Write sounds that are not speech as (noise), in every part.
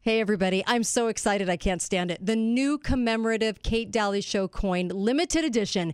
Hey, everybody. I'm so excited. I can't stand it. The new commemorative Kate Dalley Show coin, limited edition,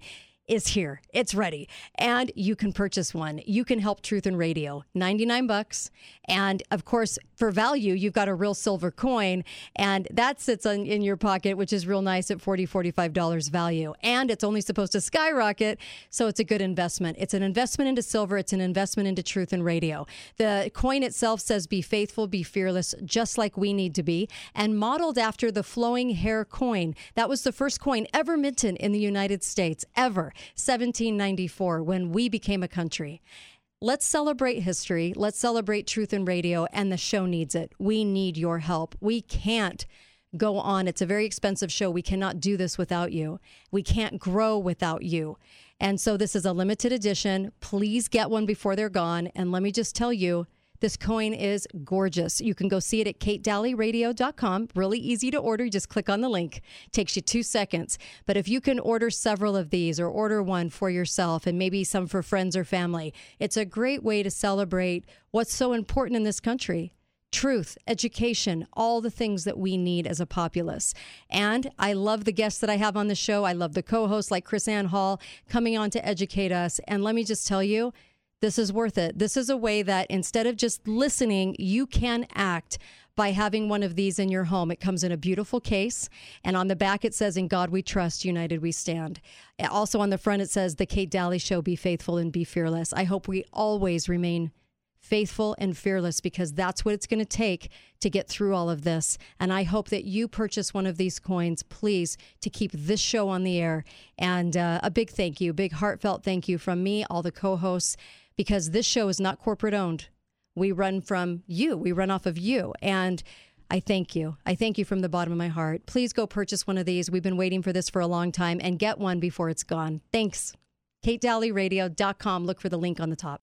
is here. It's ready. And you can purchase one. You can help Truth in Radio. 99 bucks. And of course, for value, you've got a real silver coin. And that sits on, in your pocket, which is real nice at $40, $45 value. And it's only supposed to skyrocket. So it's a good investment. It's an investment into silver. It's an investment into Truth in Radio. The coin itself says, be faithful, be fearless, just like we need to be. And modeled after the flowing hair coin. That was the first coin ever minted in the United States, ever. 1794 when we became a country. Let's celebrate history. Let's celebrate truth in radio, and the show needs it. We need your help. We can't go on. It's a very expensive show. We cannot do this without you. We can't grow without you. And so this is a limited edition. Please get one before they're gone. And let me just tell you, this coin is gorgeous. You can go see it at katedalleyradio.com. Really easy to order. Just click on the link. Takes you two seconds. But if you can order several of these or order one for yourself and maybe some for friends or family, it's a great way to celebrate what's so important in this country truth, education, all the things that we need as a populace. And I love the guests that I have on the show. I love the co hosts like KrisAnne Hall coming on to educate us. And let me just tell you, this is worth it. This is a way that instead of just listening, you can act by having one of these in your home. It comes in a beautiful case, and on the back it says, In God we trust, united we stand. Also on the front it says, The Kate Dalley Show, be faithful and be fearless. I hope we always remain faithful and fearless because that's what it's going to take to get through all of this. And I hope that you purchase one of these coins, please, to keep this show on the air. And uh, a big thank you, big heartfelt thank you from me, all the co hosts because this show is not corporate owned. We run from you, we run off of you. And I thank you. I thank you from the bottom of my heart. Please go purchase one of these. We've been waiting for this for a long time and get one before it's gone. Thanks. KateDalleyRadio.com. Look for the link on the top.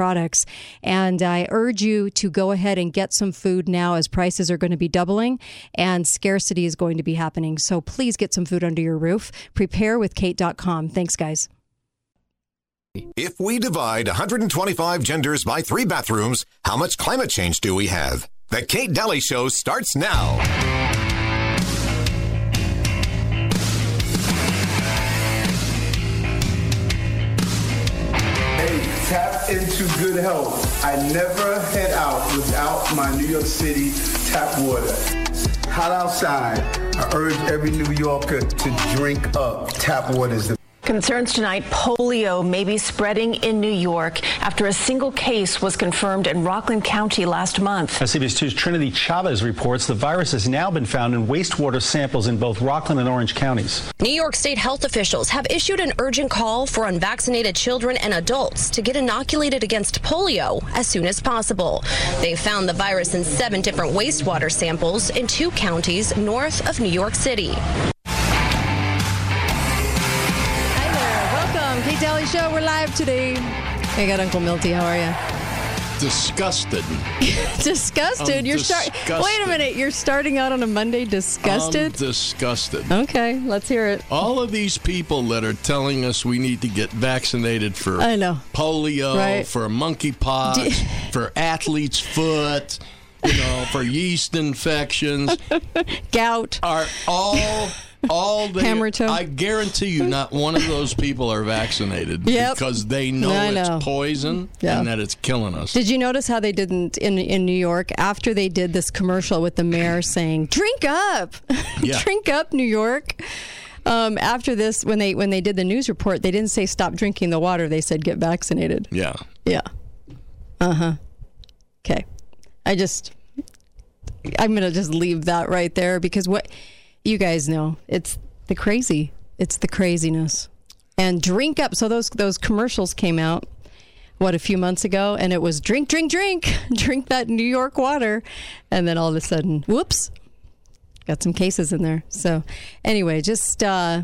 products. And I urge you to go ahead and get some food now as prices are going to be doubling and scarcity is going to be happening. So please get some food under your roof. Prepare with Kate.com. Thanks, guys. If we divide 125 genders by three bathrooms, how much climate change do we have? The Kate Dalley Show starts now. Into good health. I never head out without my New York City tap water. Hot outside, I urge every New Yorker to drink up. Tap water is the Concerns tonight polio may be spreading in New York after a single case was confirmed in Rockland County last month. CBS 2's Trinity Chavez reports the virus has now been found in wastewater samples in both Rockland and Orange counties. New York State health officials have issued an urgent call for unvaccinated children and adults to get inoculated against polio as soon as possible. They found the virus in seven different wastewater samples in two counties north of New York City. Show. We're live today. Hey, got Uncle Milty. How are you? Disgusted. (laughs) disgusted. I'm you're starting. Wait a minute. You're starting out on a Monday. Disgusted. I'm disgusted. Okay, let's hear it. All of these people that are telling us we need to get vaccinated for I know polio, right. for monkeypox, (laughs) for athlete's foot, you know, for yeast infections, (laughs) gout, are all all the hammer toe. I guarantee you, not one of those people are vaccinated yep. because they know, know. it's poison yeah. and that it's killing us. Did you notice how they didn't in in New York after they did this commercial with the mayor saying "Drink up, (laughs) yeah. drink up, New York." Um, after this, when they when they did the news report, they didn't say stop drinking the water. They said get vaccinated. Yeah. Yeah. Uh huh. Okay. I just I'm gonna just leave that right there because what you guys know it's the crazy. It's the craziness. And drink up. So those those commercials came out what a few months ago and it was drink drink drink (laughs) drink that New York water and then all of a sudden whoops got some cases in there. So, anyway, just uh,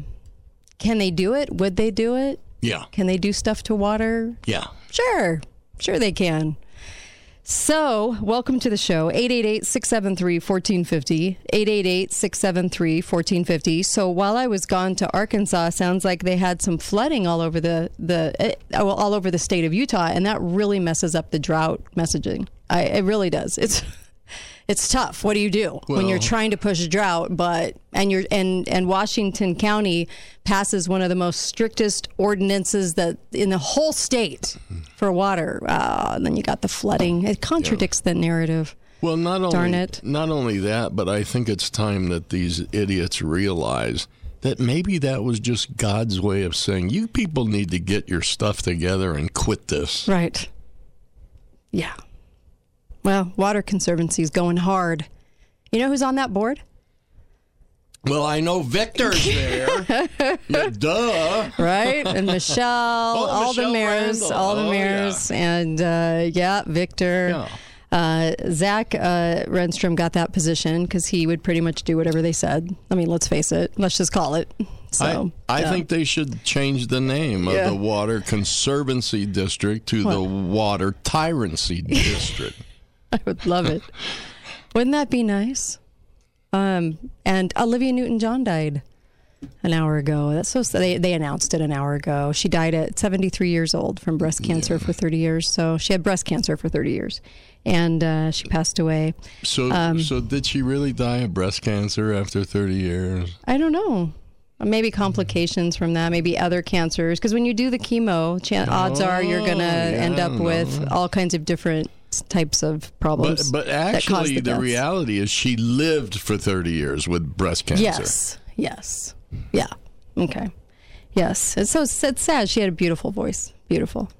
can they do it? Would they do it? Yeah. Can they do stuff to water? Yeah. Sure, sure they can. So, welcome to the show. 888-673-1450. 888-673-1450. So, while I was gone to Arkansas, sounds like they had some flooding all over the the uh, well, all over the state of Utah, and that really messes up the drought messaging. I, it really does. It's (laughs) it's tough. What do you do when you're trying to push drought, but and you're and and Washington County passes one of the most strictest ordinances that in the whole state for water. Uh, and then you got the flooding. It contradicts the narrative. Well, not only Darn it. not only that, but I think it's time that these idiots realize that maybe that was just God's way of saying you people need to get your stuff together and quit this. Right. Yeah. Well, Water Conservancy is going hard. You know who's on that board? Well, I know Victor's (laughs) there. yeah, duh. right? And Michelle, all the Michelle mayors, Randall. all the Oh, mayors, and uh, yeah, Victor. Yeah. Uh, Zach uh, Renstrom got that position because he would pretty much do whatever they said. I mean, let's face it. Let's just call it. So I, I yeah. think they should change the name of Yeah. the Water Conservancy District to the Water Tyrancy District. (laughs) I would love it. Wouldn't that be nice? Um, and Olivia Newton-John died an hour ago. That's so they they announced it an hour ago. She died at 73 years old from breast cancer for 30 years. So she had breast cancer for 30 years, and uh, she passed away. So, Um, so did she really die of breast cancer after 30 years? I don't know. Maybe complications from that, maybe other cancers. Because when you do the chemo, chan- odds are you're going to end up with all kinds of different types of But, problems. but cause actually, the, deaths. reality is she lived for 30 years with breast cancer. Yes. Yes. Yeah. Okay. Yes. It's so it's sad. She had a beautiful voice. Beautiful.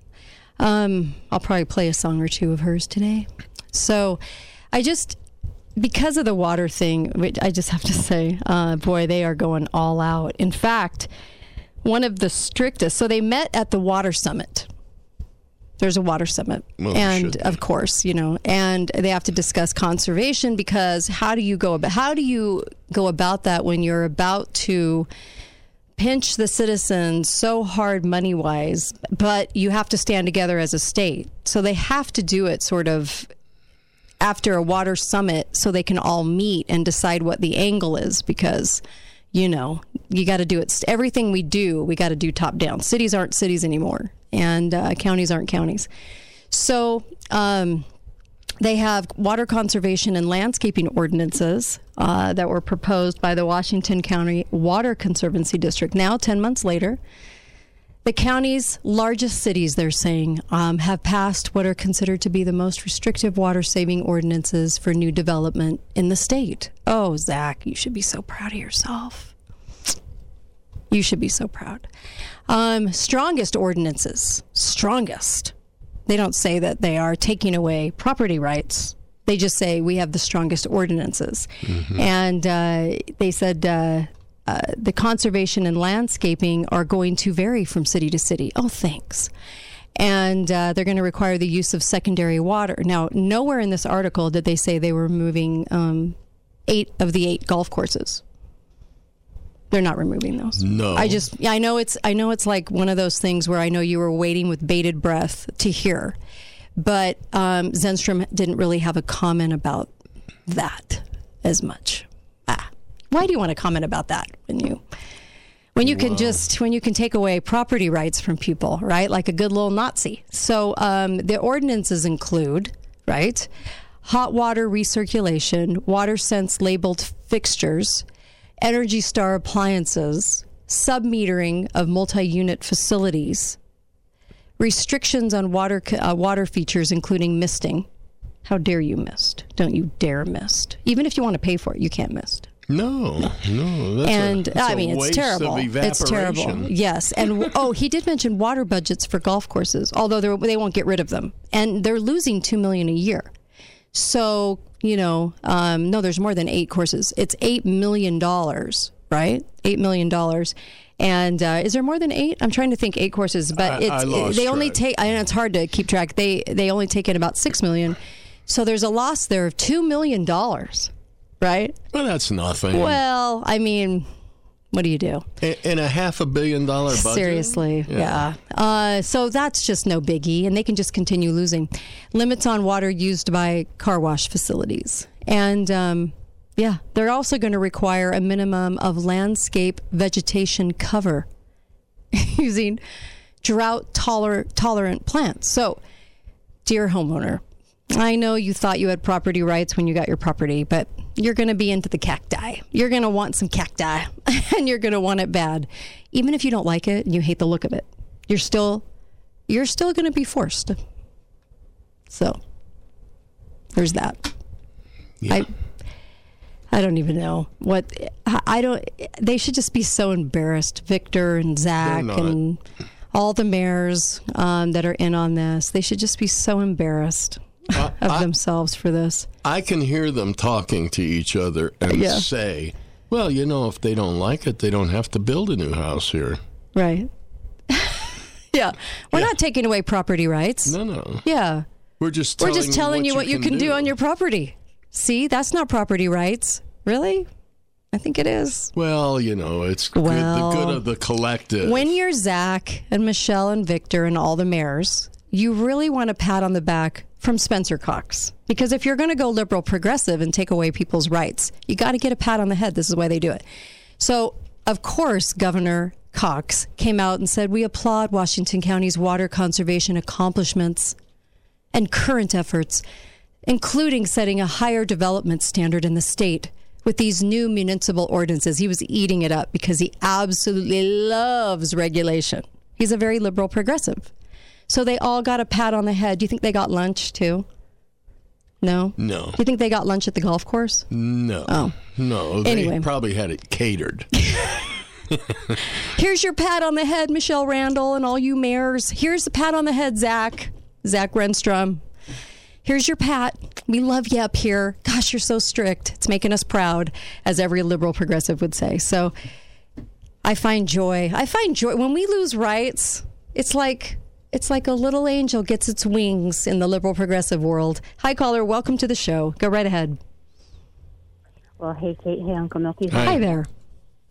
Um, I'll probably play a song or two of hers today. So, I just because of the water thing, which I just have to (laughs) say, uh, boy, they are going all out. In fact, one of the strictest. So they met at the water summit. There's a water summit, Well, and of course, you know, and they have to discuss conservation because how do you go about how do you go about that when you're about to pinch the citizens so hard money wise, but you have to stand together as a state. So they have to do it sort of after a water summit so they can all meet and decide what the angle is because you know you got to do it. Everything we do we got to do top down cities aren't cities anymore and uh, counties aren't counties so um, they have water conservation and landscaping ordinances uh, that were proposed by the Washington County Water Conservancy District. Now, 10 months later, the county's largest cities, they're saying, um, have passed what are considered to be the most restrictive water saving ordinances for new development in the state. Oh, Zach, you should be so proud of yourself. You should be so proud. Um, strongest ordinances, strongest. They don't say that they are taking away property rights. They just say we have the strongest ordinances. And uh, they said uh, uh, the conservation and landscaping are going to vary from city to city. Oh, thanks. And uh, they're going to require the use of secondary water. Now, nowhere in this article did they say they were moving um, eight of the eight golf courses. They're not removing those. No. I just yeah, I know it's I know it's like one of those things where I know you were waiting with bated breath to hear. But um, Renstrom didn't really have a comment about that as much. Ah, why do you want to comment about that when you when you can just when you can take away property rights from people, right? Like a good little Nazi. So um, the ordinances include right hot water recirculation, WaterSense labeled fixtures, Energy Star appliances, submetering of multi-unit facilities, restrictions on water uh, water features, including misting. How dare you mist? Don't you dare mist. Even if you want to pay for it, you can't mist. No, no. That's and a, I mean, it's terrible. It's terrible. Yes, and oh, he did mention water budgets for golf courses, although they won't get rid of them, and they're losing two million a year. So you know, um, no, there's more than eight courses. It's eight million dollars, right? Eight million dollars. And uh, is there more than eight? I'm trying to think eight courses, but I- it's I they only take. I know it's hard to keep track. They they only take in about six million. So there's a loss there of two million dollars right? Well, that's nothing. Well, I mean, what do you do? in, a half a billion dollar budget. Seriously, yeah. Uh, so that's just no biggie, and they can just continue losing. Limits on water used by car wash facilities. And um, yeah, they're also going to require a minimum of landscape vegetation cover (laughs) using drought toler- tolerant plants. So, dear homeowner, I know you thought you had property rights when you got your property, but you're going to be into the cacti. You're going to want some cacti (laughs) and you're going to want it bad. Even if you don't like it and you hate the look of it, you're still you're still going to be forced. So, there's that. I I don't even know what I don't they should just be so embarrassed Victor and Zach and all the mayors um, that are in on this. They should just be so embarrassed of I- themselves for this. I can hear them talking to each other and Yeah. say, well, you know, if they don't like it, they don't have to build a new house here. Right. (laughs) yeah. We're not taking away property rights. No, no. Yeah. We're just We're telling just telling you what you can do on your property. See, that's not property rights. Really? I think it is. Well, you know, it's Well, good, the good of the collective. When you're Zach and Michelle and Victor and all the mayors, you really want a pat on the back from Spencer Cox. Because if you're going to go liberal progressive and take away people's rights, you got to get a pat on the head. This is why they do it. So, of course, Governor Cox came out and said, We applaud Washington County's water conservation accomplishments and current efforts, including setting a higher development standard in the state with these new municipal ordinances. He was eating it up because he absolutely loves regulation. He's a very liberal progressive. So they all got a pat on the head. Do you think they got lunch too? No? no, Do you think they got lunch at the golf course? no, Oh. no. They Anyway. probably had it catered. (laughs) (laughs) Here's your pat on the head, Michele Randall, and all you mayors. Here's the pat on the head, Zach. Zach Renstrom. Here's your pat. We love you up here. Gosh, you're so strict. It's making us proud, as every liberal progressive would say. So I find joy. I find joy when we lose rights. It's like it's like a little angel gets its wings in the liberal progressive world. Hi, caller. Welcome to the show. Go right ahead. Well, hey, Kate. Hey, Uncle Milty. Hi. Hi there.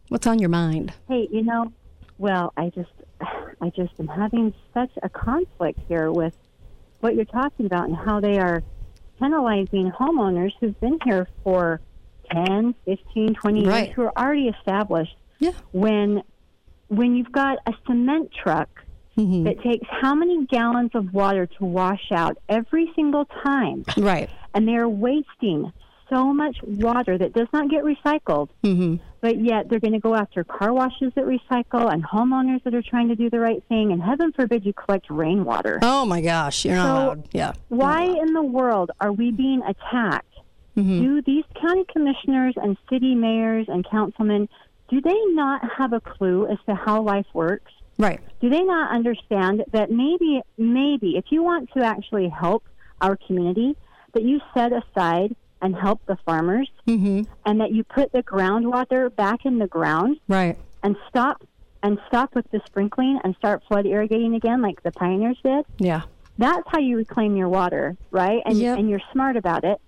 What's on your mind? Hey, you know, well, I just, I just am having such a conflict here with what you're talking about and how they are penalizing homeowners who've been here for 10, 15, 20 Right. years, who are already established. Yeah. When, when you've got a cement truck Mm-hmm. that takes how many gallons of water to wash out every single time, Right. and they're wasting so much water that does not get recycled. Mm-hmm. But yet they're going to go after car washes that recycle and homeowners that are trying to do the right thing. And heaven forbid you collect rainwater. Oh my gosh, you're not allowed. Yeah. Why in the world are we being attacked? Mm-hmm. Do these county commissioners and city mayors and councilmen do they not have a clue as to how life works? Right. Do they not understand that maybe, maybe if you want to actually help our community, that you set aside and help the farmers, Mm-hmm. and that you put the groundwater back in the ground Right. and stop and stop with the sprinkling and start flood irrigating again, like the pioneers did. Yeah. That's how you reclaim your water, right? And Yep. and you're smart about it.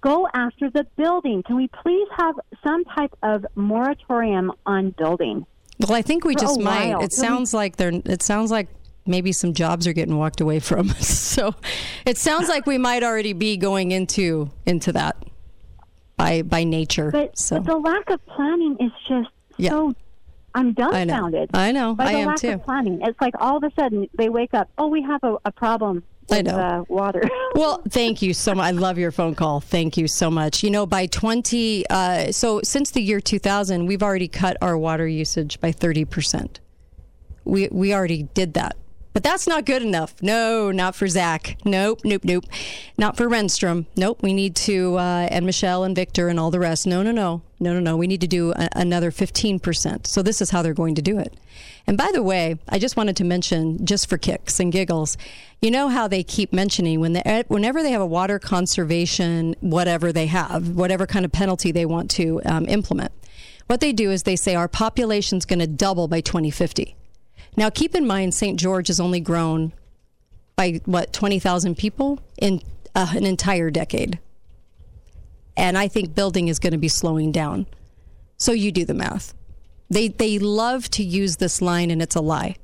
Go after the building. Can we please have some type of moratorium on building? Well, I think we just might. while. It sounds like they're. It sounds like maybe some jobs are getting walked away from. (laughs) so, it sounds like we might already be going into into that by by nature. But, so but the lack of planning is just Yeah. so. I'm dumbfounded. I know. I know. By I the am lack too. of planning, it's like all of a sudden they wake up. Oh, we have a, a problem with Uh, water. (laughs) Well, thank you so much. I love your phone call. Thank you so much. You know, by 20, uh, so since the year 2000, we've already cut our water usage by 30%. We, we already did that. But that's not good enough. No, not for Zach. Nope, nope, nope. Not for Renstrom. Nope. We need to, uh, and Michelle and Victor and all the rest. No, no, no. No, no, no. We need to do a, another 15%. So this is how they're going to do it. And by the way, I just wanted to mention, just for kicks and giggles, you know how they keep mentioning when they, whenever they have a water conservation, whatever they have, whatever kind of penalty they want to um, implement, what they do is they say our population's going to double by 2050. Now, keep in mind, St. George has only grown by what 20,000 people in uh, an entire decade. and I think building is going to be slowing down. So you do the math. They they love to use this line, and it's a lie.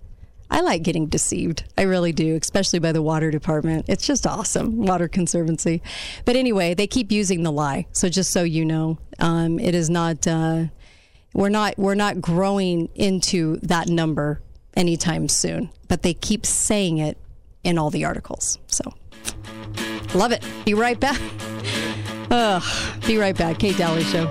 I like getting deceived. I really do, especially by the water department. It's just awesome, Water Conservancy. But anyway, they keep using the lie. So just so you know, um, it is not. Uh, we're not. We're not growing into that number anytime soon. But they keep saying it in all the articles. So love it. Be right back. (laughs) Ugh. Be right back. Kate Dalley Show.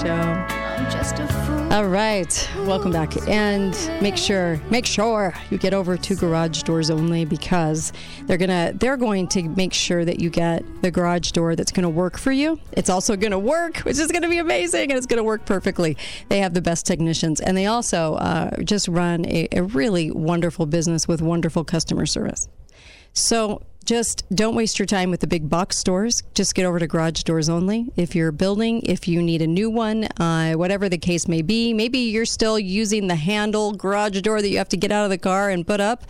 Show. I'm just a fool. All right, welcome back, and make sure make sure you get over to Garage Doors Only because they're gonna they're going to make sure that you get the garage door that's to work for you. It's also to work, which is to be amazing, and it's to work perfectly. They have the best technicians, and they also uh, just run a, a really wonderful business with wonderful customer service. So just don't waste your time with the big box stores. Just get over to Garage Doors Only. If you're building, if you need a new one, uh, whatever the case may be, maybe you're still using the handle garage door that you have to get out of the car and put up.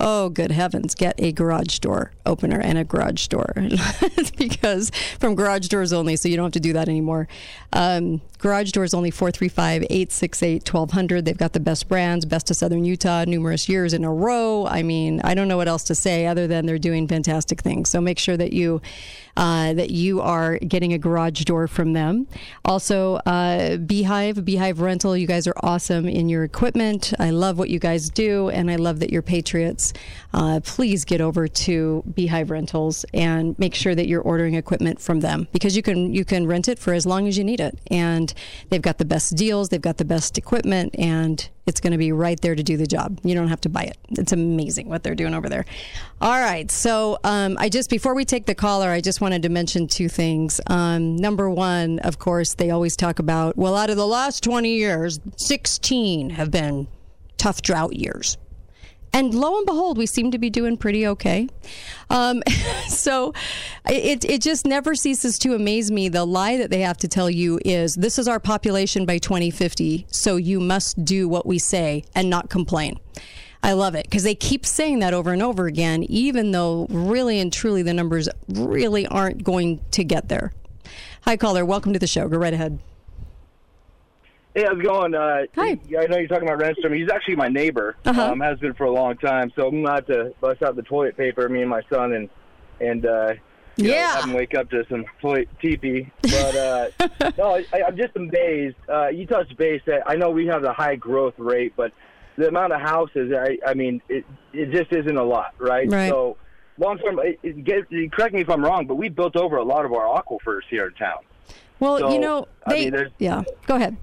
Oh, good heavens, get a garage door opener and a garage door (laughs) because from Garage Doors Only, so you don't have to do that anymore. Um, garage Doors Only 435 868 1200. They've got the best brands, best of Southern Utah, numerous years in a row. I mean, I don't know what else to say other than they're doing fantastic things. So make sure that you. Uh, that you are getting a garage door from them. Also, uh, Beehive, Beehive Rental, you guys are awesome in your equipment. I love what you guys do, and I love that you're patriots. Uh, please get over to Beehive Rentals and make sure that you're ordering equipment from them because you can you can rent it for as long as you need it, and they've got the best deals, they've got the best equipment, and it's going to be right there to do the job. You don't have to buy it. It's amazing what they're doing over there. All right. So um, I just, before we take the caller, I just wanted to mention two things. Um, number one, of course, they always talk about, well, out of the last 20 years, 16 have been tough drought years. And lo and behold, we seem to be doing pretty okay. Um, (laughs) so it, it just never ceases to amaze me. The lie that they have to tell you is this is our population by 2050, so you must do what we say and not complain. I love it because they keep saying that over and over again, even though really and truly the numbers really aren't going to get there. Hi, caller. Welcome to the show. Go right ahead. Hey, how's it going? Uh, Hi. I know you're talking about Renstrom. He's actually my neighbor. Uh-huh. Um, has been for a long time. So I'm have to bust out the toilet paper, me and my son, and and uh, you know, Yeah. have him wake up to some toilet teepee. But uh, (laughs) no, I, I'm just amazed. Uh, you touched base that I know we have a high growth rate, but the amount of houses, I, I mean, it it just isn't a lot, right? Right. So long term, it, it, get, correct me if I'm wrong, but we built over a lot of our aquifers here in town. Well, So, you know, I mean, yeah. Go ahead.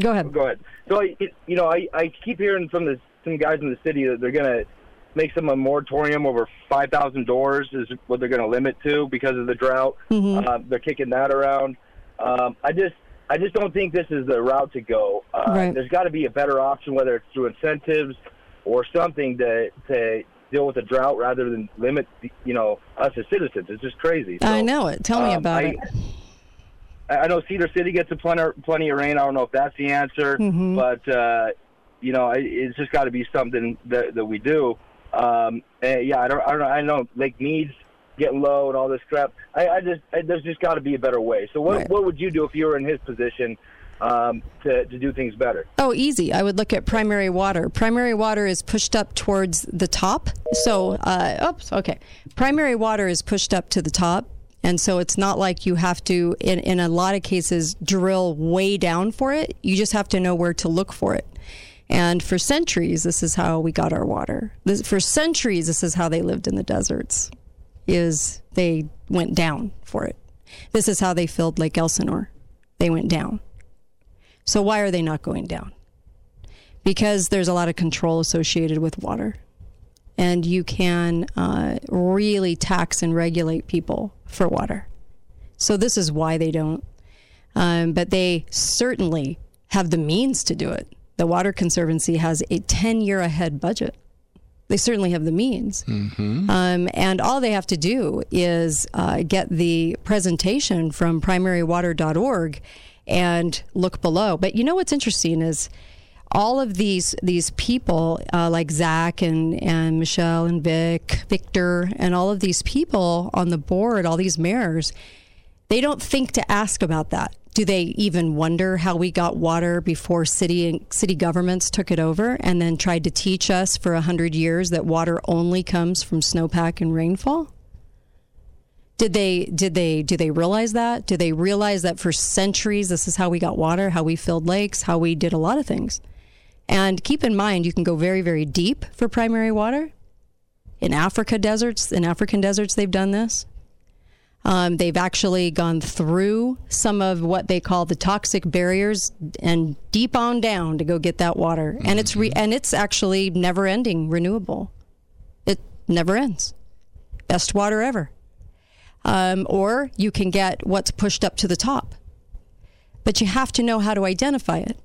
Go ahead. Go ahead. So, I, it, you know, I, I keep hearing from the some guys in the city that they're going to make some a moratorium over 5,000 doors is what they're going to limit to because of the drought. Mhm. Uh, they're kicking that around. Um, I just I just don't think this is the route to go. Uh, Right. There's got to be a better option, whether it's through incentives or something to to deal with the drought rather than limit, you know, us as citizens. It's just crazy. I know it. Tell me um, about I- it. I know Cedar City gets a plenty, plenty of rain. I don't know if that's the answer, Mhm. but uh, you know, it- it's just got to be something that, that we do. Um, and yeah, I don't, I don't know. I know Lake Mead's getting low and all this crap. I, I just, I, there's just got to be a better way. So, what, Right. what would you do if you were in his position um, to, to do things better? Oh, easy. I would look at primary water. Primary water is pushed up towards the top. So, uh, oops, okay. Primary water is pushed up to the top. And so it's not like you have to, in, in a lot of cases, drill way down for it. You just have to know where to look for it. And for centuries, this is how we got our water. This, for centuries, this is how they lived in the deserts. Is they went down for it. This is how they filled Lake Elsinore. They went down. So why are they not going down? Because there's a lot of control associated with water. And you can uh, really tax and regulate people for water. So this is why they don't. Um, but they certainly have the means to do it. The Water Conservancy has a 10 year ahead budget. They certainly have the means. Um, and all they have to do is uh, get the presentation from primarywater.org and look below. But you know what's interesting is all of these these people uh, like Zach and, and Michelle and Vic, Victor, and all of these people on the board, all these mayors, they don't think to ask about that. Do they even wonder how we got water before city and city governments took it over and then tried to teach us for a hundred years that water only comes from snowpack and rainfall? Did they did they do they realize that? Do they realize that for centuries this is how we got water, how we filled lakes, how we did a lot of things? And keep in mind you can go very very deep for primary water. In Africa deserts, in African deserts they've done this. Um, they've actually gone through some of what they call the toxic barriers and deep on down to go get that water, and it's re- and it's actually never ending renewable. It never ends. Best water ever. Um, or you can get what's pushed up to the top, but you have to know how to identify it.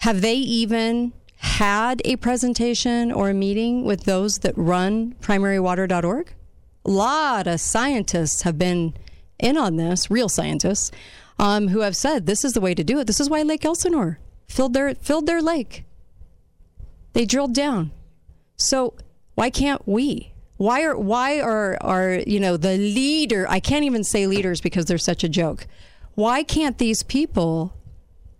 Have they even had a presentation or a meeting with those that run primarywater.org? a lot of scientists have been in on this, real scientists, um, who have said this is the way to do it. This is why Lake Elsinore filled their filled their lake. They drilled down. So why can't we? Why are why are are you know the leader? I can't even say leaders because they're such a joke. Why can't these people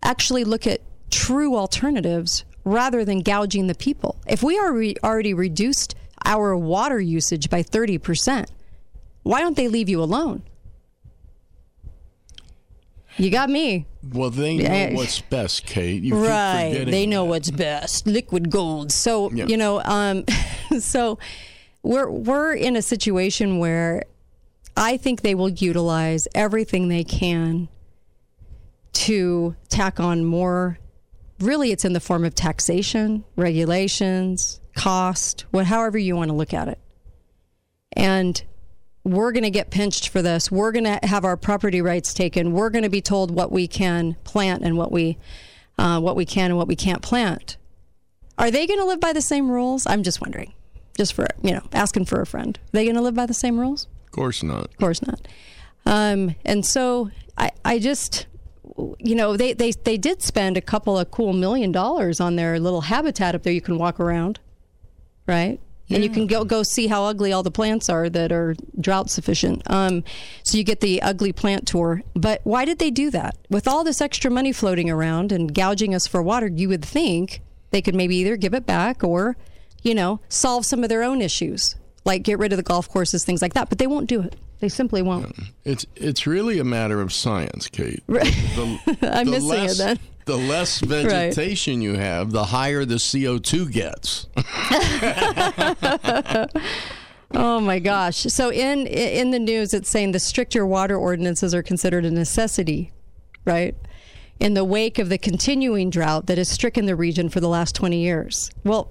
actually look at true alternatives rather than gouging the people? If we are re- already reduced our water usage by 30%. Why don't they leave you alone? You got me. Well, they know what's best, Kate. You right. They know that. what's best. Liquid gold. So, Yeah. you know, um (laughs) so we're we're in a situation where I think they will utilize everything they can to tack on more really it's in the form of taxation, regulations, cost, what however you want to look at it. And we're going to get pinched for this. We're going to have our property rights taken. We're going to be told what we can plant and what we uh, what we can and what we can't plant. Are they going to live by the same rules? I'm just wondering. Just for you know, asking for a friend. Are they going to live by the same rules? Of course not. Of course not. Um, and so I, I just, you know, they, they, they did spend a couple of cool million dollars on their little habitat up there. You can walk around, right? And you can go go see how ugly all the plants are that are drought sufficient. Um, so you get the ugly plant tour. But why did they do that? With all this extra money floating around and gouging us for water, you would think they could maybe either give it back or, you know, solve some of their own issues, like get rid of the golf courses, things like that. But they won't do it. They simply won't. It's it's really a matter of science, Kate. (laughs) The, I'm the missing less, it then. The less (laughs) vegetation you have, the higher the CO2 gets. (laughs) Oh my gosh! So in in the news, it's saying the stricter water ordinances are considered a necessity, right? In the wake of the continuing drought that has stricken the region for the last twenty years. Well,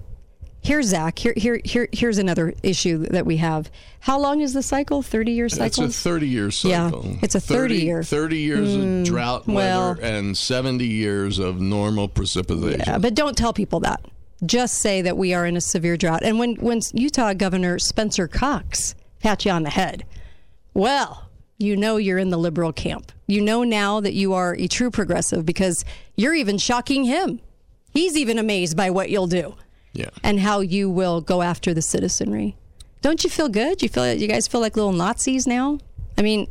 here's Zach. Here, here, here, here's another issue that we have. How long is the cycle? Thirty year cycle. It's a 30 year cycle. Yeah, it's a 30 year. 30 years Mm, of drought well- weather and 70 years of normal precipitation. Yeah, but don't tell people that. Just say that we are in a severe drought. And when when Utah Governor Spencer Cox pat you on the head, well, you know you're in the liberal camp. You know now that you are a true progressive because you're even shocking him. He's even amazed by what you'll do Yeah. and how you will go after the citizenry. Don't you feel good? You feel you guys feel like little Nazis now? I mean,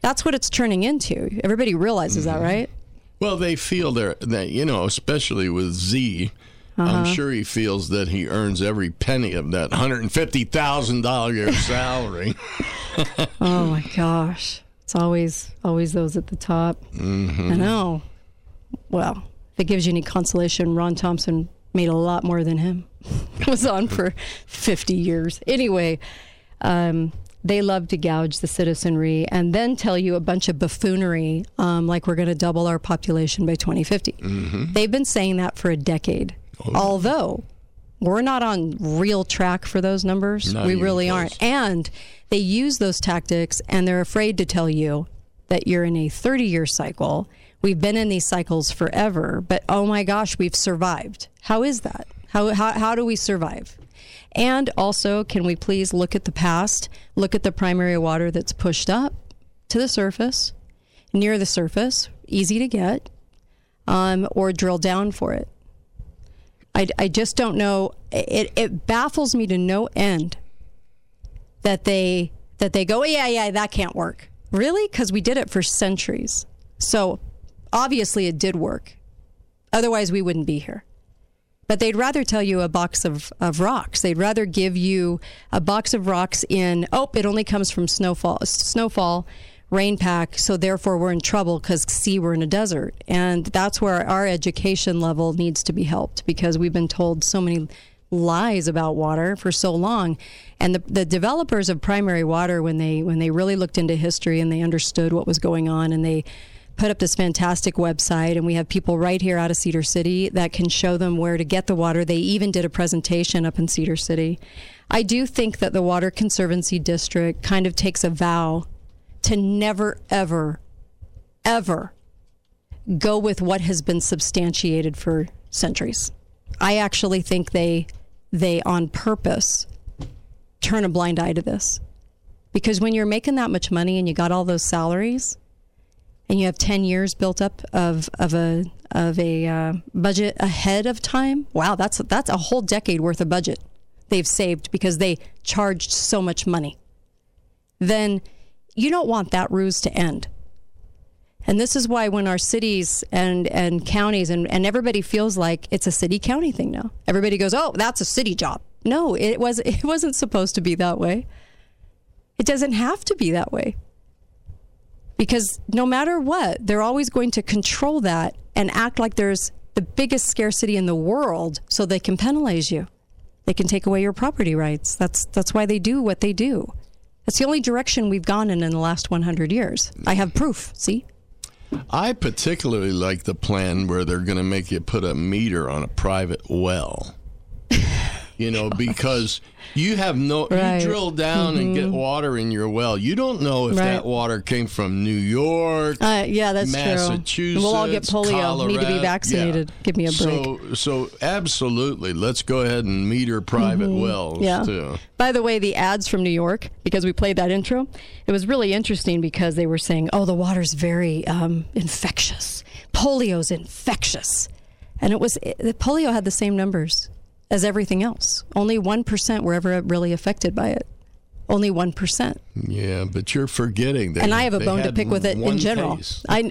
that's what it's turning into. Everybody realizes that, right? Well, they feel they're, that, you know, especially with Z, Uh-huh. am sure he feels that he earns every penny of that $150,000 year (laughs) salary. (laughs) Oh my gosh. It's always always those at the top. Mhm. I know. Well, if it gives you any consolation, Ron Thompson made a lot more than him. (laughs) was on for 50 years. Anyway, um, they love to gouge the citizenry and then tell you a bunch of buffoonery, um, like we're going to double our population by 2050. Mm-hmm. They've been saying that for a decade. Although we're not on real track for those numbers, Not we really close. aren't. And they use those tactics and they're afraid to tell you that you're in a 30 year cycle. We've been in these cycles forever, but oh my gosh, we've survived. How is that? How, how, how do we survive? And also, can we please look at the past? Look at the primary water that's pushed up to the surface, near the surface, easy to get, um, or drill down for it. I, I just don't know. It, it baffles me to no end that they that they go, yeah, yeah, that can't work. Really? Because we did it for centuries. So obviously it did work. Otherwise, we wouldn't be here. But they'd rather tell you a box of, of rocks. They'd rather give you a box of rocks in, oh, it only comes from snowfall, snowfall, rain pack. So therefore, we're in trouble because, see, we're in a desert. And that's where our education level needs to be helped because we've been told so many lies about water for so long. And the, the developers of primary water, when they when they really looked into history and they understood what was going on, and they put up this fantastic website, and we have people right here out of Cedar City that can show them where to get the water. They even did a presentation up in Cedar City. I do think that the Water Conservancy District kind of takes a vow to never, ever, ever go with what has been substantiated for centuries. I actually think they they on purpose turn a blind eye to this. Because when you're making that much money and you got all those salaries and you have 10 years built up of of a of a uh, budget ahead of time, wow, that's that's a whole decade worth of budget they've saved because they charged so much money. Then you don't want that ruse to end. And this is why when our cities and, and counties and, and everybody feels like it's a city county thing now. Everybody goes, Oh, that's a city job. No, it was it wasn't supposed to be that way. It doesn't have to be that way. Because no matter what, they're always going to control that and act like there's the biggest scarcity in the world so they can penalize you. They can take away your property rights. That's that's why they do what they do. That's the only direction we've gone in in the last 100 years. I have proof. See? I particularly like the plan where they're going to make you put a meter on a private well. (laughs) You know, because you have no, Right. you drill down and get Mhm. water in your well. You don't know if Right. that water came from New York, Uh, yeah, that's true. Massachusetts. We'll all get polio. Need to be vaccinated. Yeah. Give me a break. So, so absolutely, let's go ahead and meter private wells Mm-hmm. Yeah. too. By the way, the ads from New York, because we played that intro, it was really interesting because they were saying, oh, the water's very um, infectious. Polio's infectious. And it was, the polio had the same numbers as everything else. Only 1% were ever really affected by it. Only 1%. Yeah, but you're forgetting that. and I have a bone to pick with it in general. (laughs) I,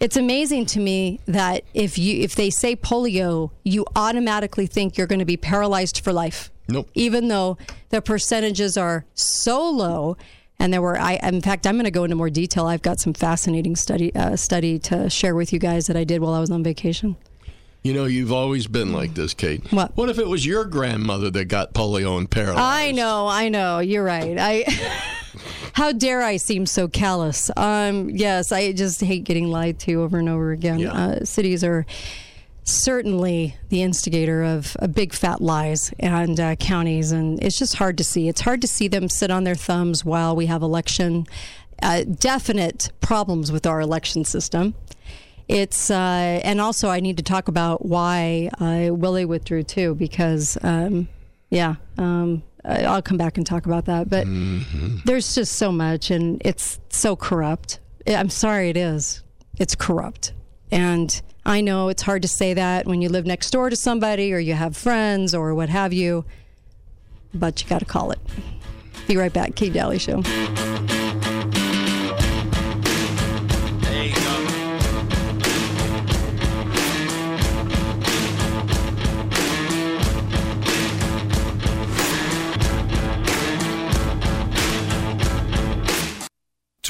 it's amazing to me that if you if they say polio, you automatically think you're going to be paralyzed for life. Nope. Even though the percentages are so low, and there were, I in fact, I'm going to go into more detail. I've got some fascinating study uh, study to share with you guys that I did while I was on vacation. You know, you've always been like this, Kate. What? What if it was your grandmother that got polio and paralyzed? I know, I know. You're right. I. (laughs) How dare I seem so callous? Um, yes, I just hate getting lied to over and over again. Yeah. Uh, cities are certainly the instigator of uh, big fat lies and uh, counties, and it's just hard to see. It's hard to see them sit on their thumbs while we have election. Uh, definite problems with our election system. It's uh, and also I need to talk about why uh, Willie withdrew too, because um, yeah, um, I'll come back and talk about that. But there's just so much, and it's so corrupt. I'm sorry, it is. It's corrupt, and I know it's hard to say that when you live next door to somebody or you have friends or what have you, but you got to call it. Be right back, Kate Dalley Show.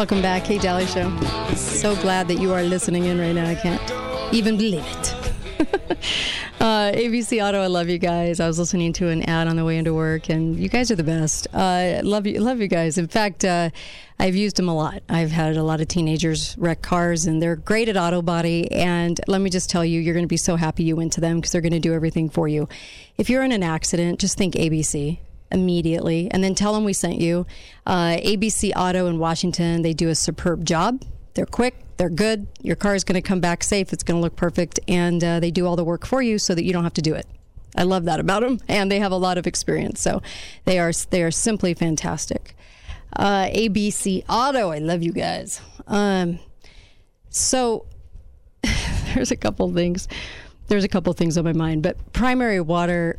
Welcome back, Kate Dalley Show. So glad that you are listening in right now. I can't even believe it. (laughs) uh, ABC Auto, I love you guys. I was listening to an ad on the way into work, and you guys are the best. Uh, love you, love you guys. In fact, uh, I've used them a lot. I've had a lot of teenagers wreck cars, and they're great at auto body. And let me just tell you, you're going to be so happy you went to them because they're going to do everything for you. If you're in an accident, just think ABC immediately, and then tell them we sent you. Uh, ABC Auto in Washington, they do a superb job. They're quick, they're good. Your car is going to come back safe. It's going to look perfect, and uh, they do all the work for you so that you don't have to do it. I love that about them, and they have a lot of experience. So they are they are simply fantastic. Uh, ABC Auto, I love you guys. Um, so (laughs) there's a couple things. There's a couple things on my mind, but primary water.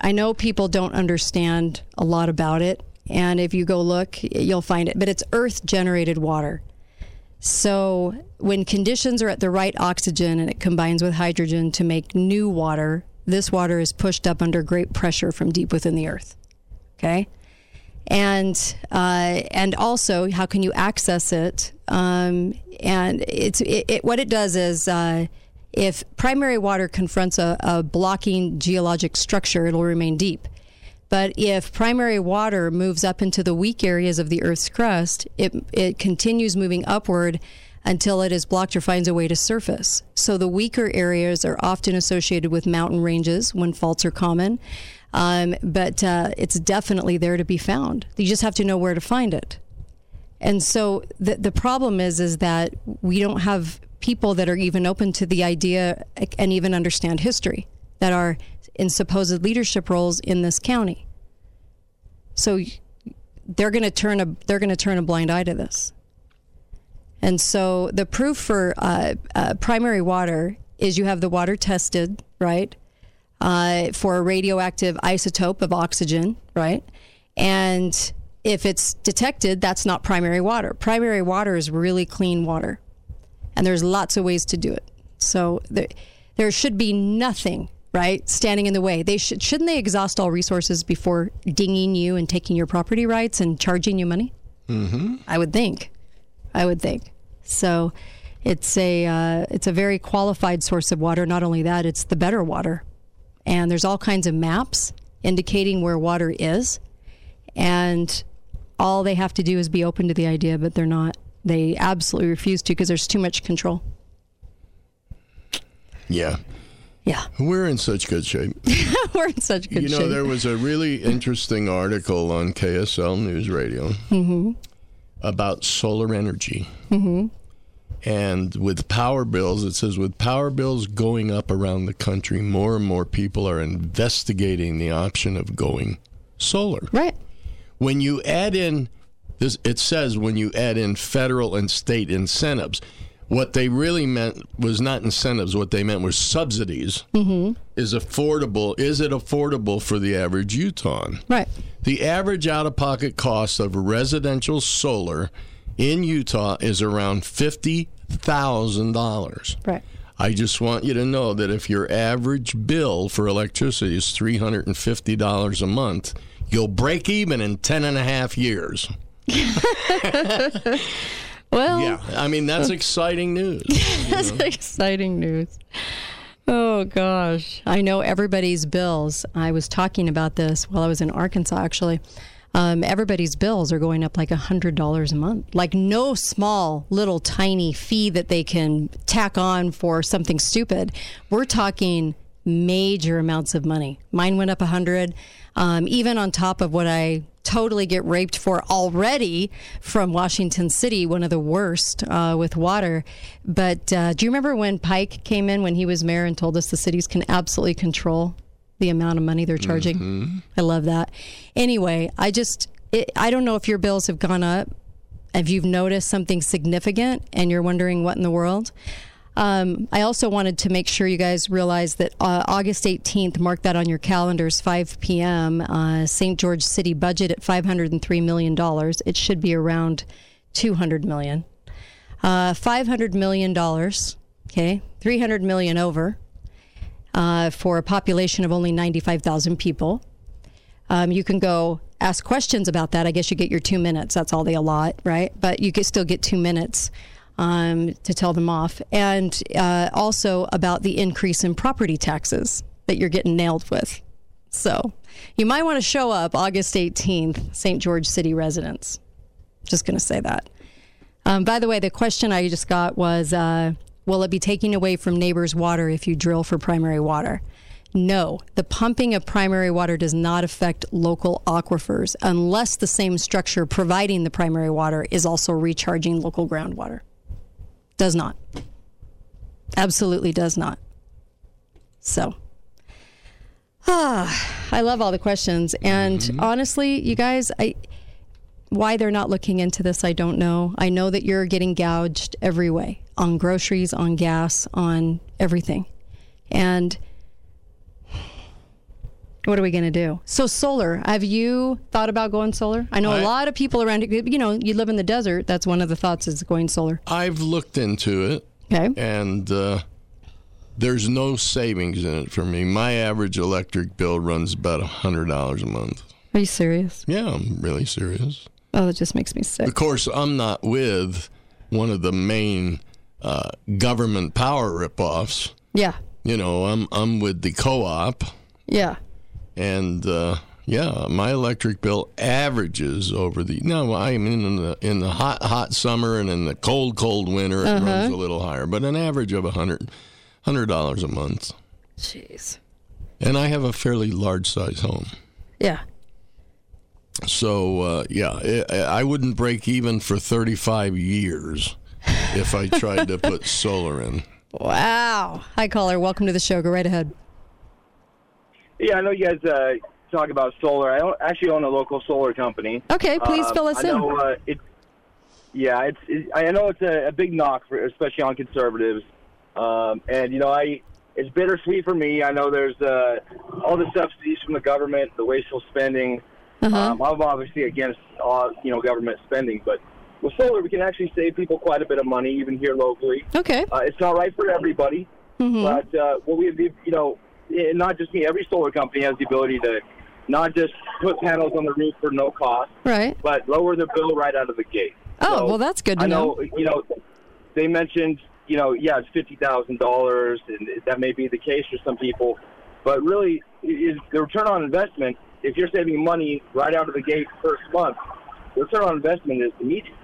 I know people don't understand a lot about it, and if you go look, you'll find it. But it's earth generated water. So, when conditions are at the right oxygen and it combines with hydrogen to make new water, this water is pushed up under great pressure from deep within the earth. Okay? And uh, and also, how can you access it? Um, and it's it, it, what it does is uh, if primary water confronts a, a blocking geologic structure, it'll remain deep. But if primary water moves up into the weak areas of the Earth's crust, it, it continues moving upward until it is blocked or finds a way to surface. So the weaker areas are often associated with mountain ranges when faults are common. Um, but uh, it's definitely there to be found. You just have to know where to find it. And so the the problem is is that we don't have people that are even open to the idea and even understand history that are in supposed leadership roles in this county. So they're going to turn a they're going to turn a blind eye to this. And so the proof for uh, uh, primary water is you have the water tested, right, uh, for a radioactive isotope of oxygen, right, and if it's detected, that's not primary water. Primary water is really clean water, and there's lots of ways to do it. So there, there should be nothing right standing in the way. They should shouldn't they exhaust all resources before dinging you and taking your property rights and charging you money? Mm-hmm. i would think. I would think. So it's a uh, it's a very qualified source of water. Not only that it's the better water. And there's all kinds of maps indicating where water is. And all they have to do is be open to the idea but they're not they absolutely refuse to because there's too much control yeah yeah. We're in such good shape. (laughs) We're in such good shape. You know, shape. there was a really interesting article on KSL News Radio mm-hmm. about solar energy. Mm-hmm. And with power bills, it says with power bills going up around the country, more and more people are investigating the option of going solar. Right. When you add in this, it says when you add in federal and state incentives, what they really meant was not incentives. What they meant was subsidies. Mm-hmm. Is affordable? Is it affordable for the average Utahn? Right. The average out-of-pocket cost of residential solar in Utah is around fifty thousand dollars. Right. I just want you to know that if your average bill for electricity is three hundred and fifty dollars a month, you'll break even in ten and a half years. (laughs) Well, yeah, I mean that's exciting news. (laughs) that's know? exciting news. Oh gosh, I know everybody's bills. I was talking about this while I was in Arkansas. Actually, um, everybody's bills are going up like a hundred dollars a month. Like no small little tiny fee that they can tack on for something stupid. We're talking major amounts of money. Mine went up a hundred, um, even on top of what I totally get raped for already from Washington City, one of the worst uh, with water. But uh, do you remember when Pike came in when he was mayor and told us the cities can absolutely control the amount of money they're charging? Mm-hmm. I love that. Anyway, I just, it, I don't know if your bills have gone up, if you've noticed something significant and you're wondering what in the world. Um, I also wanted to make sure you guys realize that uh, August 18th, mark that on your calendars, 5 p.m., uh, St. George City budget at $503 million. It should be around 200 million. Uh, $500 million, okay, 300 million over uh, for a population of only 95,000 people. Um, you can go ask questions about that, I guess you get your two minutes. That's all they allot, right? But you can still get two minutes um, to tell them off. And uh, also about the increase in property taxes that you're getting nailed with. So you might want to show up August 18th, St. George City residents. Just going to say that. Um, by the way, the question I just got was uh, Will it be taking away from neighbors' water if you drill for primary water? No, the pumping of primary water does not affect local aquifers unless the same structure providing the primary water is also recharging local groundwater. Does not. Absolutely does not. So, ah, (sighs) I love all the questions. And honestly, you guys, I why they're not looking into this, I don't know. I know that you're getting gouged every way on groceries, on gas, on everything. And what are we going to do? So, solar, have you thought about going solar? I know a I- lot of people around, you know, you live in the desert. That's one of the thoughts is going solar. I've looked into it. Okay. And uh, there's no savings in it for me. My average electric bill runs about $100 a month. Are you serious? Yeah, I'm really serious. Oh, that just makes me sick. Of course, I'm not with one of the main uh, government power ripoffs. Yeah. You know, I'm I'm with the co-op, Yeah. And uh, yeah, my electric bill averages over the. No, I mean in the in the hot hot summer and in the cold cold winter, it Uh-huh. runs a little higher, but an average of a hundred hundred dollars a month. Jeez. And I have a fairly large size home. Yeah. So uh, yeah, I I wouldn't break even for 35 years if I tried to put (laughs) solar in. Wow. Hi, caller. Welcome to the show. Go right ahead. Yeah, I know you guys uh, talk about solar. I actually own a local solar company. Okay, please Uh, fill us I in. know, uh, it, yeah, it's. It, I know it's a, a big knock, for, especially on conservatives. Um, and you know, I it's bittersweet for me. I know there's uh, all the subsidies from the government, the wasteful spending. Uh-huh. Um, I'm obviously against all you know government spending, but with solar, we can actually save people quite a bit of money, even here locally. Okay. Uh, it's not right for everybody, Mhm. but uh, what we you know, not just me. Every solar company has the ability to not just put panels on the roof for no cost, Right. but lower the bill right out of the gate. Oh, So, well, that's good to I know, know. you know, they mentioned, you know, yeah, it's fifty thousand dollars, and that may be the case for some people, but really, is the return on investment. If you're saving money right out of the gate first month, the return on investment is immediate.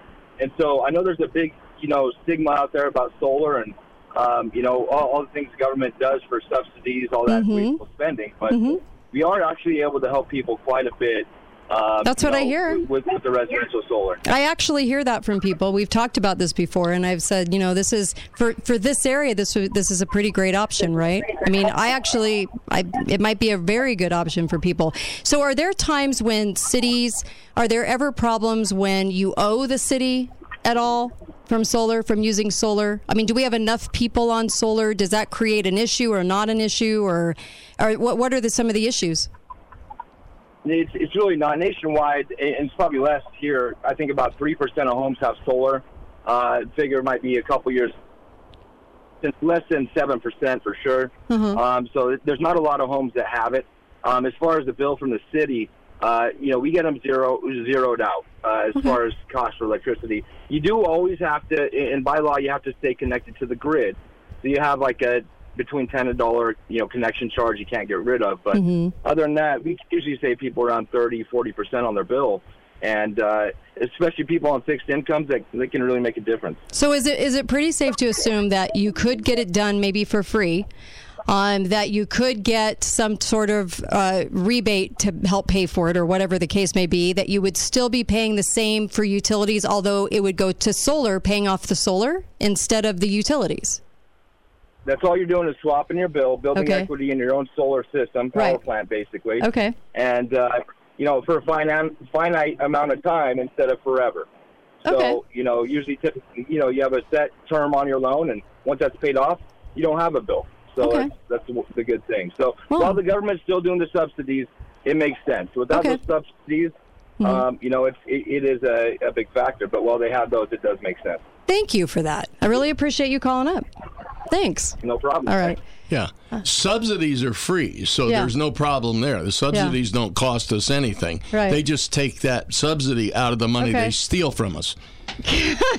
And so I know there's a big, you know, stigma out there about solar and, um, you know, all, all the things the government does for subsidies, all that Mhm. wasteful spending. But Mhm. we are actually able to help people quite a bit. Um, That's what I hear. with, with the residential solar. I actually hear that from people. We've talked about this before, and I've said, you know, this is for for this area. This this is a pretty great option, right? I mean, I actually, I it might be a very good option for people. So, are there times when cities are there ever problems when you owe the city at all from solar from using solar? I mean, do we have enough people on solar? Does that create an issue or not an issue, or or what what are the, some of the issues? It's, it's really not nationwide, and it's probably less here. I think about 3% of homes have solar. Uh, figure might be a couple years, less than 7% for sure. Mhm. Um, so there's not a lot of homes that have it. Um, as far as the bill from the city, uh, you know, we get them zero, zeroed out uh, as far as cost for electricity. You do always have to, and by law, you have to stay connected to the grid. So you have like a between ten and dollar, you know, connection charge you can't get rid of. But Mhm. other than that, we usually save people around 30, 40 percent on their bill, and uh, especially people on fixed incomes that, that can really make a difference. So is it is it pretty safe to assume that you could get it done maybe for free? Um, that you could get some sort of uh, rebate to help pay for it, or whatever the case may be. That you would still be paying the same for utilities, although it would go to solar, paying off the solar instead of the utilities. That's all you're doing is swapping your bill, building Okay. equity in your own solar system, power Right. plant, basically. Okay. And uh, you know, for a finite finite amount of time instead of forever. So Okay. you know, usually, typically, you know, you have a set term on your loan, and once that's paid off, you don't have a bill. So Okay. that's, that's the, the good thing. So Well- while the government's still doing the subsidies, it makes sense. Without Okay. those subsidies, Mhm. um, you know, it's, it, it is a, a big factor. But while they have those, it does make sense. Thank you for that. I really appreciate you calling up. Thanks. No problem. All right. Yeah. Subsidies are free, so Yeah. there's no problem there. The subsidies don't cost us anything. Right. They just take that subsidy out of the money Okay. they steal from us. (laughs)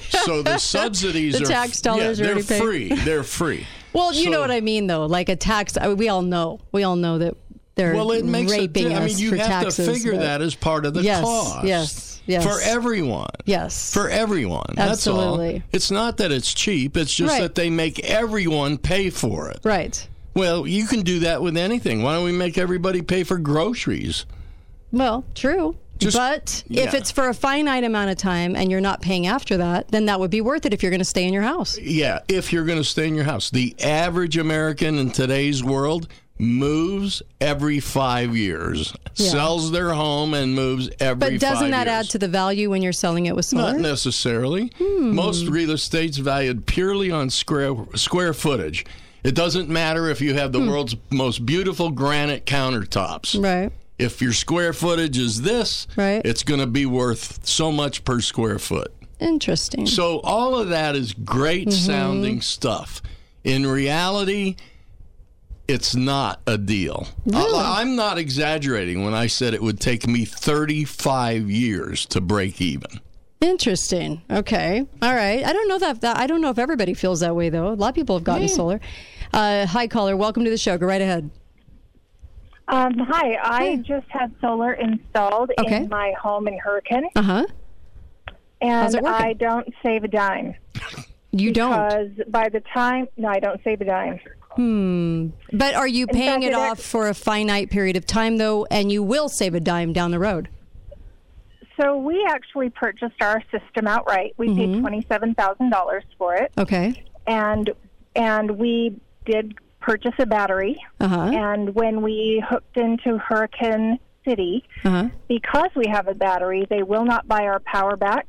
so the subsidies The are tax dollars are yeah, they're free. They're free. (laughs) Well, you know what I mean, though. Like a tax, I mean, we all know. We all know that they're Well, it makes it. raping I mean, you have taxes. to figure but- that as part of the Yes, cost. yes, yes. For everyone. Yes. For everyone. That's Absolutely. all. It's not that it's cheap. It's just Right. that they make everyone pay for it. Right. Well, you can do that with anything. Why don't we make everybody pay for groceries? Well, true. Just- but if yeah. it's for a finite amount of time and you're not paying after that, then that would be worth it if you're going to stay in your house. Yeah, if you're going to stay in your house. The average American in today's world moves every five years, Yeah. sells their home and moves every But doesn't that years. add to the value when you're selling it with solar? Not necessarily. Hmm. Most real estate's valued purely on square square footage. It doesn't matter if you have the world's most beautiful granite countertops. Hmm. Right. If your square footage is this, Right. it's going to be worth so much per square foot. Interesting. So all of that is great Mm-hmm. sounding stuff. In reality, it's not a deal. I, I'm not exaggerating when I said it would take me 35 years to break even. Interesting. Okay. All right. I don't know that, that. I don't know if everybody feels that way though. A lot of people have gotten solar. Uh, hi, caller. Welcome to the show. Go right ahead. Um, hi, I just had solar installed Okay. in my home in Hurricane, Uh huh. And? I don't save a dime. You don't. Because by the time, no, I don't save a dime. Hmm. But are you In paying fact, it it off for a finite period of time though, and you will save a dime down the road? So we actually purchased our system outright. We Mm-hmm. paid twenty-seven thousand dollars for it, Okay. and and we did purchase a battery. Uh huh. And when we hooked into Hurricane City, Uh huh. because we have a battery, they will not buy our power back,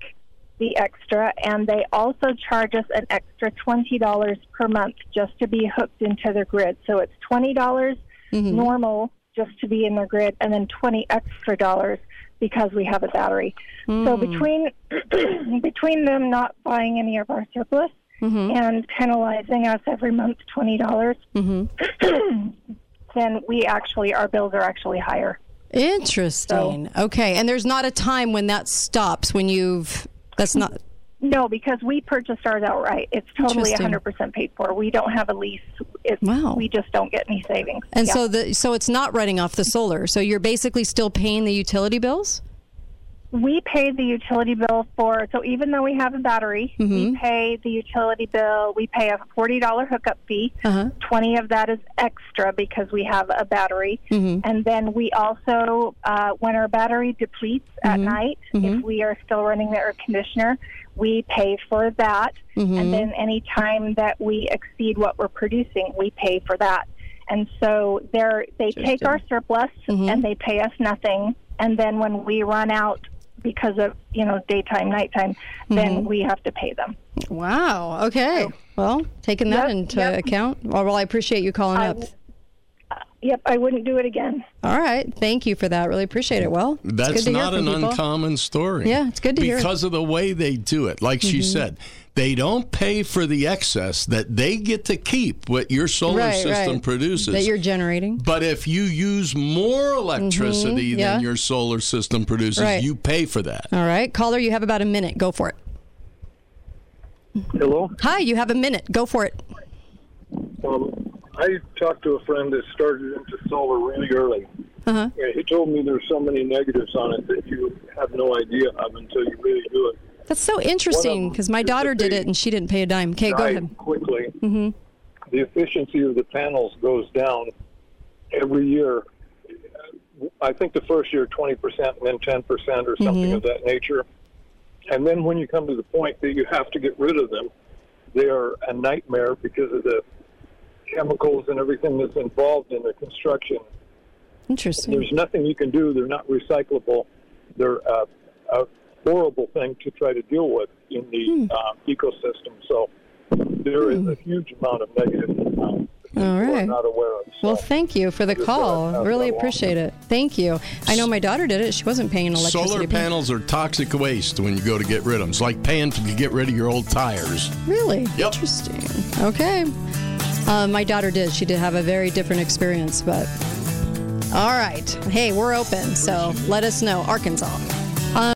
the extra, and they also charge us an extra twenty dollars per month just to be hooked into their grid. So it's twenty dollars Mm-hmm. normal just to be in their grid, and then twenty extra dollars because we have a battery. So Mm. between (clears throat) between them not buying any of our surplus Mm-hmm. and penalizing us every month twenty dollars, Mm-hmm. (clears throat) then we actually our bills are actually higher. Interesting. okay. And there's not a time when that stops when you've. That's not. No, because we purchased ours outright. It's totally Interesting. 100% paid for. We don't have a lease. It's, Wow. We just don't get any savings. And Yeah. so the so it's not running off the solar. So you're basically still paying the utility bills. We pay the utility bill for, so even though we have a battery, we Mm-hmm. pay the utility bill. We pay a $40 hookup fee. Uh-huh. 20 of that is extra because we have a battery. Mm-hmm. And then we also, uh, when our battery depletes at Mm-hmm. night, if we are still running the air conditioner, we pay for that. Mm-hmm. And then any time that we exceed what we're producing, we pay for that. And so they're, they take our surplus Mm-hmm. and they pay us nothing. And then when we run out because of, you know, daytime, nighttime, Mm-hmm. then we have to pay them. Wow. Okay. Well, taking that Yep, into yep. account. Well, well, I appreciate you calling I- up. Yep, I wouldn't do it again. All right. Thank you for that. Really appreciate it. Well, it's That's good to hear not from an people. uncommon story. Yeah, it's good to hear. Mm-hmm. Because of the way they do it. Like she said, they don't pay for the excess that they get to keep what your solar Right, system right. produces. that you're generating. but if you use more electricity yeah. than your solar system produces, Right. you pay for that. All right. Caller, you have about a minute. Go for it. Hello. Hi, you have a minute. Go for it. Um, I talked to a friend that started into solar really early. Uh-huh. And he told me there's so many negatives on it that you have no idea of until you really do it. That's so interesting because my daughter did it and she didn't pay a dime. Okay, go ahead. Quickly, hmm the efficiency of the panels goes down every year. I think the first year 20% and then 10% or something Mm-hmm. of that nature. And then when you come to the point that you have to get rid of them, they are a nightmare because of the chemicals and everything that's involved in the construction. Interesting. There's nothing you can do. They're not recyclable. They're uh, a horrible thing to try to deal with in the Hmm. uh, ecosystem. So there is a huge amount of negative um, that All you not aware of. Well, thank you for the call. Really appreciate it. Thank you. I know my daughter did it. She wasn't paying electricity. Solar bill. panels are toxic waste when you go to get rid of them. It's like paying to get rid of your old tires. Really? Yep. Interesting. Okay. Uh, my daughter did. She did have a very different experience, but all right. Hey, we're open, so let us know. Arkansas.